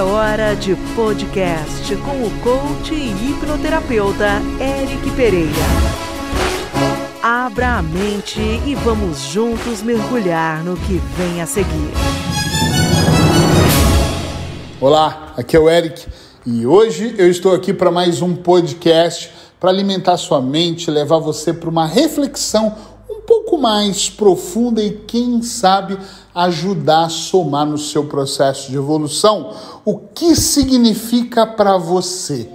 É hora de podcast com o coach e hipnoterapeuta Eric Pereira. Abra a mente e vamos juntos mergulhar no que vem a seguir. Olá, aqui é o Eric e hoje eu estou aqui para mais um podcast para alimentar sua mente, levar você para uma reflexão mais profunda e, quem sabe, ajudar a somar no seu processo de evolução. O que significa para você?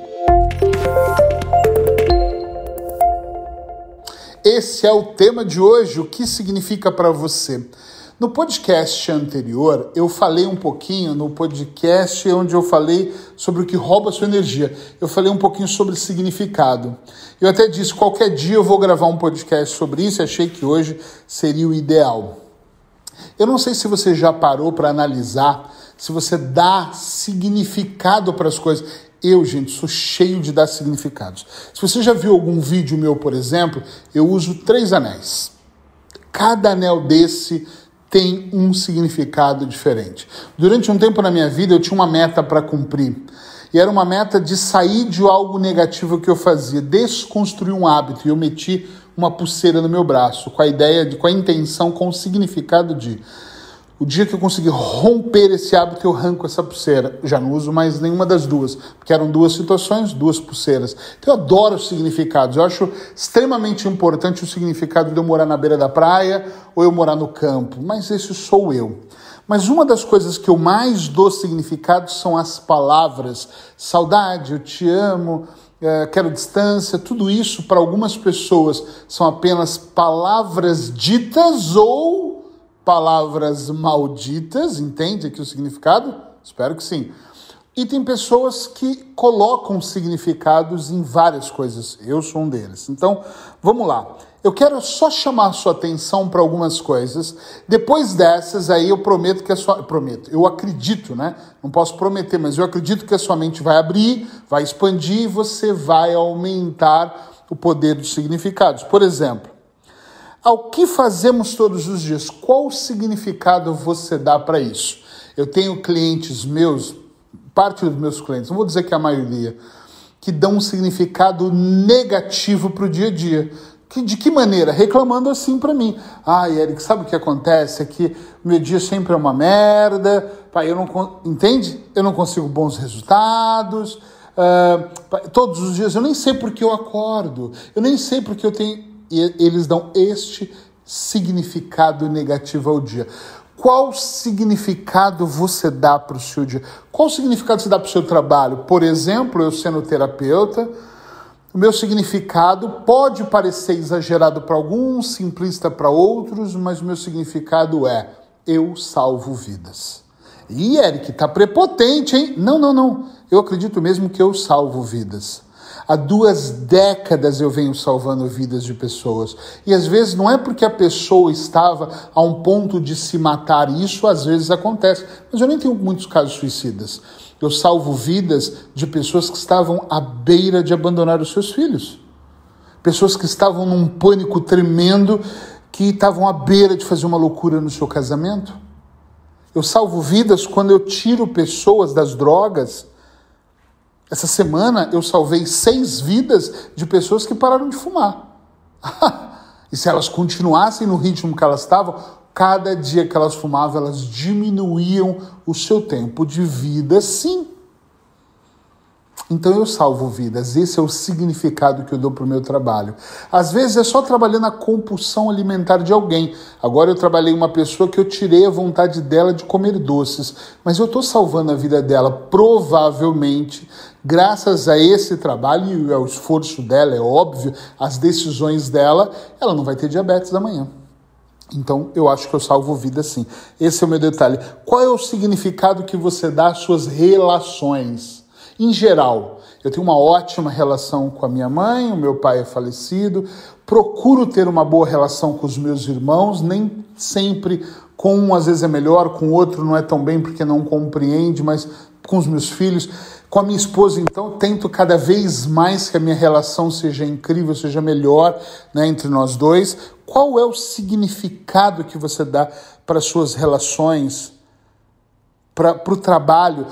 Esse é o tema de hoje. O que significa para você? No podcast anterior, eu falei um pouquinho, no podcast onde eu falei sobre o que rouba sua energia, eu falei um pouquinho sobre significado. Eu até disse: qualquer dia eu vou gravar um podcast sobre isso, achei que hoje seria o ideal. Eu não sei se você já parou para analisar, se você dá significado para as coisas. Eu, gente, sou cheio de dar significados. Se você já viu algum vídeo meu, por exemplo, eu uso três anéis. Cada anel desse tem um significado diferente. Durante um tempo na minha vida eu tinha uma meta para cumprir. E era uma meta de sair de algo negativo que eu fazia, desconstruir um hábito. E eu meti uma pulseira no meu braço, com a ideia, de, com a intenção, com o significado de o dia que eu conseguir romper esse hábito, eu arranco essa pulseira. Já não uso mais nenhuma das duas, porque eram duas situações, duas pulseiras. Então eu adoro os significados. Eu acho extremamente importante o significado de eu morar na beira da praia ou eu morar no campo. Mas esse sou eu. Mas uma das coisas que eu mais dou significado são as palavras. Saudade, eu te amo, é, quero distância, tudo isso para algumas pessoas são apenas palavras ditas ou palavras malditas, entende aqui o significado? Espero que sim. E tem pessoas que colocam significados em várias coisas. Eu sou um deles. Então, vamos lá. Eu quero só chamar sua atenção para algumas coisas. Depois dessas, aí eu prometo que a sua. Prometo, eu acredito, né? Não posso prometer, mas eu acredito que a sua mente vai abrir, vai expandir e você vai aumentar o poder dos significados. Por exemplo, ao que fazemos todos os dias. Qual significado você dá para isso? Eu tenho clientes meus, parte dos meus clientes, não vou dizer que é a maioria, que dão um significado negativo para o dia a dia. Que, de que maneira? Reclamando assim para mim. Ah, Eric, sabe o que acontece? É que meu dia sempre é uma merda, pai, eu não entende? Eu não consigo bons resultados. Uh, todos os dias eu nem sei porque eu acordo, eu nem sei porque eu tenho eles dão este significado negativo ao dia. Qual significado você dá para o seu dia? Qual significado você dá para o seu trabalho? Por exemplo, eu sendo terapeuta, o meu significado pode parecer exagerado para alguns, simplista para outros, mas o meu significado é: eu salvo vidas. E Eric, tá prepotente, hein? Não, não, não. Eu acredito mesmo que eu salvo vidas. Há duas décadas eu venho salvando vidas de pessoas. E às vezes não é porque a pessoa estava a um ponto de se matar, isso às vezes acontece. Mas eu nem tenho muitos casos suicidas. Eu salvo vidas de pessoas que estavam à beira de abandonar os seus filhos. Pessoas que estavam num pânico tremendo, que estavam à beira de fazer uma loucura no seu casamento. Eu salvo vidas quando eu tiro pessoas das drogas essa semana eu salvei seis vidas de pessoas que pararam de fumar. e se elas continuassem no ritmo que elas estavam, cada dia que elas fumavam, elas diminuíam o seu tempo de vida, sim. Então eu salvo vidas, esse é o significado que eu dou para o meu trabalho. Às vezes é só trabalhando a compulsão alimentar de alguém. Agora eu trabalhei uma pessoa que eu tirei a vontade dela de comer doces, mas eu estou salvando a vida dela, provavelmente, graças a esse trabalho e ao esforço dela, é óbvio, as decisões dela, ela não vai ter diabetes amanhã. Então, eu acho que eu salvo vida sim. Esse é o meu detalhe. Qual é o significado que você dá às suas relações? Em geral, eu tenho uma ótima relação com a minha mãe, o meu pai é falecido, procuro ter uma boa relação com os meus irmãos, nem sempre com um às vezes é melhor, com o outro não é tão bem porque não compreende, mas com os meus filhos. Com a minha esposa, então, tento cada vez mais que a minha relação seja incrível, seja melhor né, entre nós dois. Qual é o significado que você dá para as suas relações, para o trabalho?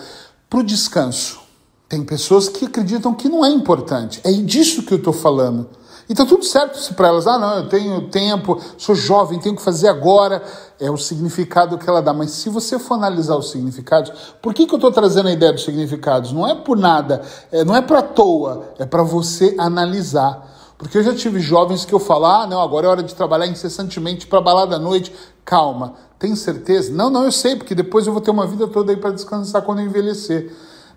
para o descanso. Tem pessoas que acreditam que não é importante. É disso que eu estou falando. E tá tudo certo se para elas, ah, não, eu tenho tempo, sou jovem, tenho que fazer agora. É o significado que ela dá. Mas se você for analisar os significados, por que, que eu estou trazendo a ideia dos significados? Não é por nada, é, não é para toa, é para você analisar. Porque eu já tive jovens que eu falo, ah, não, agora é hora de trabalhar incessantemente para balada à noite. Calma, tem certeza? Não, não, eu sei, porque depois eu vou ter uma vida toda aí para descansar quando eu envelhecer.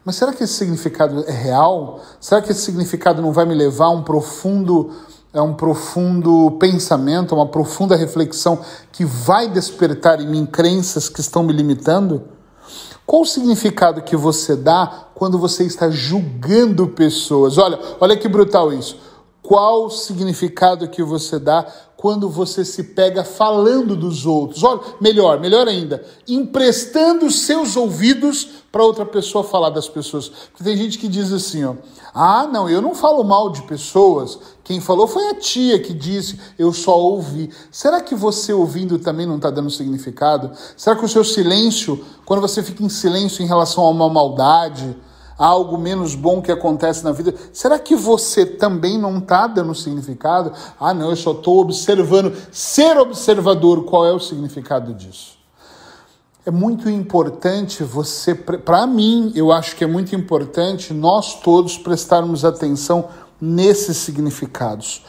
Mas será que esse significado é real? Será que esse significado não vai me levar a um profundo, a um profundo pensamento, a uma profunda reflexão que vai despertar em mim crenças que estão me limitando? Qual o significado que você dá quando você está julgando pessoas? Olha, olha que brutal isso. Qual o significado que você dá quando você se pega falando dos outros. Olha, melhor, melhor ainda, emprestando seus ouvidos para outra pessoa falar das pessoas. Porque tem gente que diz assim, ó: "Ah, não, eu não falo mal de pessoas. Quem falou foi a tia que disse, eu só ouvi". Será que você ouvindo também não está dando significado? Será que o seu silêncio, quando você fica em silêncio em relação a uma maldade, algo menos bom que acontece na vida, será que você também não está dando significado? Ah, não, eu só estou observando. Ser observador, qual é o significado disso? É muito importante você, para mim, eu acho que é muito importante nós todos prestarmos atenção nesses significados.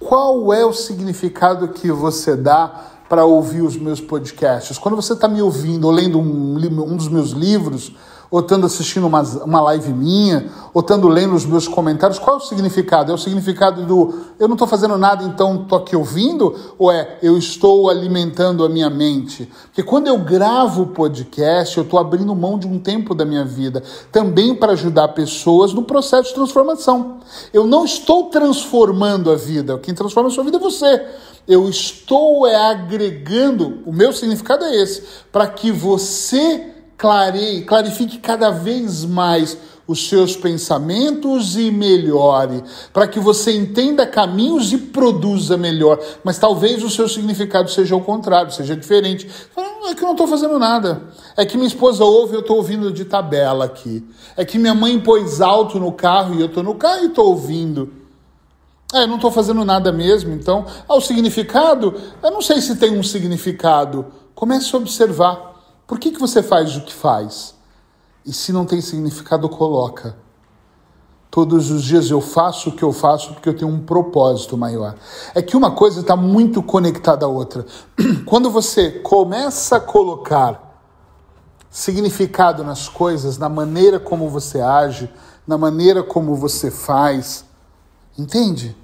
Qual é o significado que você dá para ouvir os meus podcasts? Quando você está me ouvindo ou lendo um, um dos meus livros, ou estando assistindo uma, uma live minha, ou estando lendo os meus comentários, qual é o significado? É o significado do eu não estou fazendo nada, então estou aqui ouvindo? Ou é eu estou alimentando a minha mente? Porque quando eu gravo o podcast, eu estou abrindo mão de um tempo da minha vida, também para ajudar pessoas no processo de transformação. Eu não estou transformando a vida, quem transforma a sua vida é você eu estou é agregando, o meu significado é esse, para que você clareie, clarifique cada vez mais os seus pensamentos e melhore, para que você entenda caminhos e produza melhor. Mas talvez o seu significado seja o contrário, seja diferente. É que eu não estou fazendo nada. É que minha esposa ouve e eu estou ouvindo de tabela aqui. É que minha mãe pôs alto no carro e eu estou no carro e estou ouvindo. É, eu não estou fazendo nada mesmo. Então, ao significado, eu não sei se tem um significado. Comece a observar. Por que, que você faz o que faz? E se não tem significado, coloca. Todos os dias eu faço o que eu faço porque eu tenho um propósito maior. É que uma coisa está muito conectada à outra. Quando você começa a colocar significado nas coisas, na maneira como você age, na maneira como você faz, entende?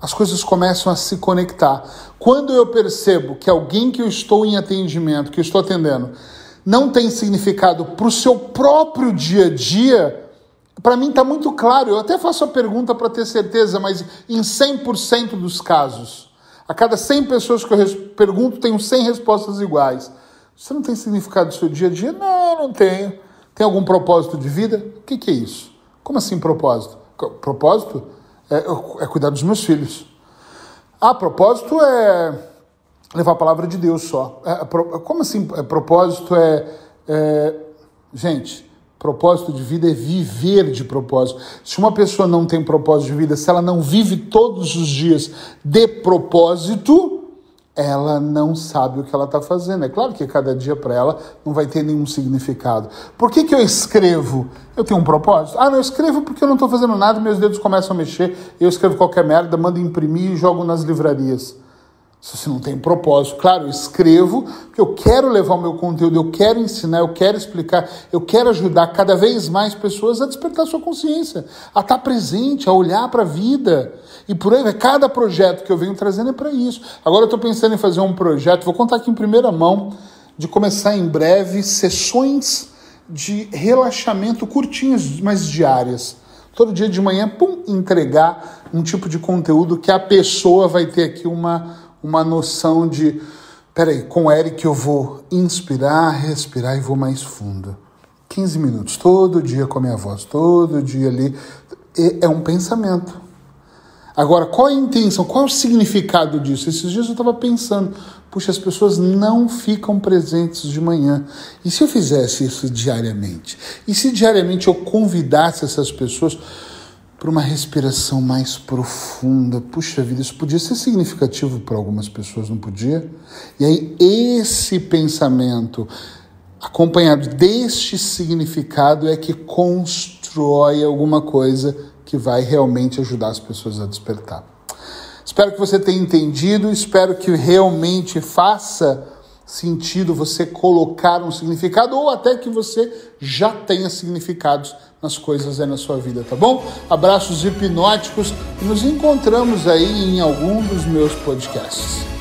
As coisas começam a se conectar. Quando eu percebo que alguém que eu estou em atendimento, que eu estou atendendo, não tem significado para o seu próprio dia a dia, para mim está muito claro. Eu até faço a pergunta para ter certeza, mas em 100% dos casos, a cada 100 pessoas que eu pergunto, tenho 100 respostas iguais. Você não tem significado no seu dia a dia? Não, não tenho. Tem algum propósito de vida? O que, que é isso? Como assim propósito? Propósito é, é cuidar dos meus filhos. Ah, propósito é levar a palavra de Deus só. É, como assim? É, propósito é, é. Gente, propósito de vida é viver de propósito. Se uma pessoa não tem propósito de vida, se ela não vive todos os dias de propósito, ela não sabe o que ela está fazendo. É claro que cada dia para ela não vai ter nenhum significado. Por que, que eu escrevo? Eu tenho um propósito? Ah, não, eu escrevo porque eu não estou fazendo nada, meus dedos começam a mexer, eu escrevo qualquer merda, mando imprimir e jogo nas livrarias. Se você não tem propósito, claro, eu escrevo porque eu quero levar o meu conteúdo, eu quero ensinar, eu quero explicar, eu quero ajudar cada vez mais pessoas a despertar sua consciência, a estar presente, a olhar para a vida. E por aí, cada projeto que eu venho trazendo é para isso. Agora eu estou pensando em fazer um projeto, vou contar aqui em primeira mão, de começar em breve sessões de relaxamento curtinhas, mas diárias. Todo dia de manhã, pum, entregar um tipo de conteúdo que a pessoa vai ter aqui uma uma noção de, peraí, com o Eric eu vou inspirar, respirar e vou mais fundo. 15 minutos, todo dia com a minha voz, todo dia ali. É um pensamento. Agora, qual a intenção? Qual o significado disso? Esses dias eu estava pensando, puxa, as pessoas não ficam presentes de manhã. E se eu fizesse isso diariamente? E se diariamente eu convidasse essas pessoas para uma respiração mais profunda? Puxa vida, isso podia ser significativo para algumas pessoas, não podia? E aí, esse pensamento acompanhado deste significado é que constrói alguma coisa que vai realmente ajudar as pessoas a despertar. Espero que você tenha entendido, espero que realmente faça sentido você colocar um significado ou até que você já tenha significados nas coisas aí na sua vida, tá bom? Abraços hipnóticos e nos encontramos aí em algum dos meus podcasts.